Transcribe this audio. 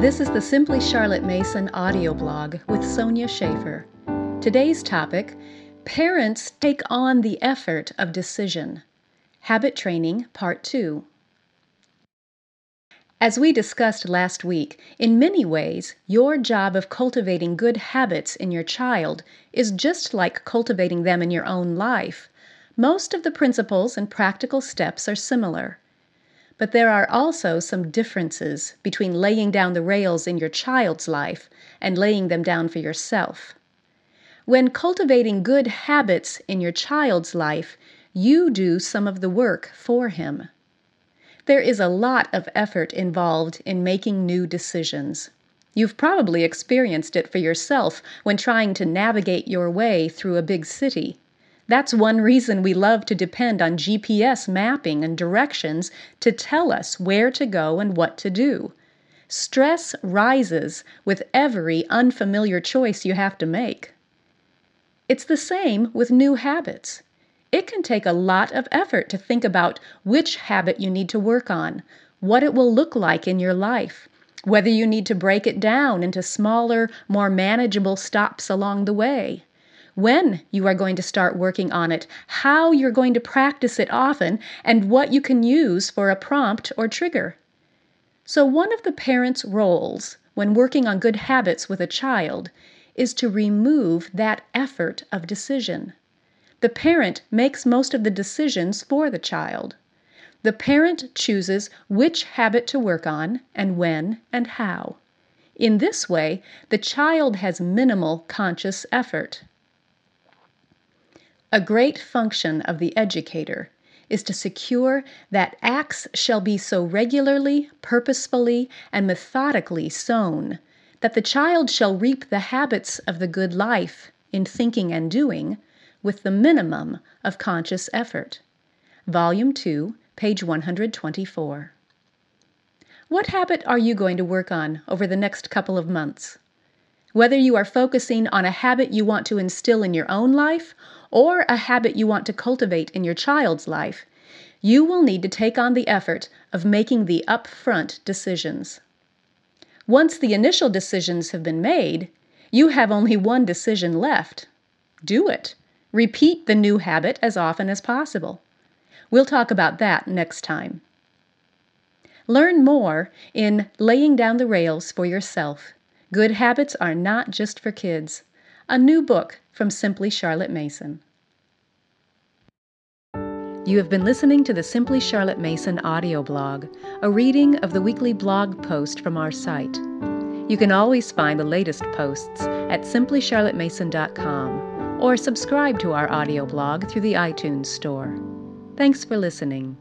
This is the Simply Charlotte Mason audio blog with Sonya Shafer. Today's topic Parents take on the effort of decision. Habit Training, Part 2. As we discussed last week, in many ways, your job of cultivating good habits in your child is just like cultivating them in your own life. Most of the principles and practical steps are similar. But there are also some differences between laying down the rails in your child's life and laying them down for yourself. When cultivating good habits in your child's life, you do some of the work for him. There is a lot of effort involved in making new decisions. You've probably experienced it for yourself when trying to navigate your way through a big city. That's one reason we love to depend on GPS mapping and directions to tell us where to go and what to do. Stress rises with every unfamiliar choice you have to make. It's the same with new habits. It can take a lot of effort to think about which habit you need to work on, what it will look like in your life, whether you need to break it down into smaller, more manageable stops along the way, when you are going to start working on it, how you're going to practice it often, and what you can use for a prompt or trigger. So, one of the parent's roles when working on good habits with a child is to remove that effort of decision. The parent makes most of the decisions for the child. The parent chooses which habit to work on, and when and how. In this way, the child has minimal conscious effort. A great function of the educator is to secure that acts shall be so regularly, purposefully, and methodically sown that the child shall reap the habits of the good life in thinking and doing with the minimum of conscious effort. Volume 2, page 124. What habit are you going to work on over the next couple of months? Whether you are focusing on a habit you want to instill in your own life or a habit you want to cultivate in your child's life, you will need to take on the effort of making the upfront decisions. Once the initial decisions have been made, you have only one decision left. Do it. Repeat the new habit as often as possible. We'll talk about that next time. Learn more in Laying Down the Rails for Yourself. Good Habits Are Not Just for Kids. A new book from Simply Charlotte Mason. You have been listening to the Simply Charlotte Mason audio blog, a reading of the weekly blog post from our site. You can always find the latest posts at simplycharlottemason.com or subscribe to our audio blog through the iTunes Store. Thanks for listening.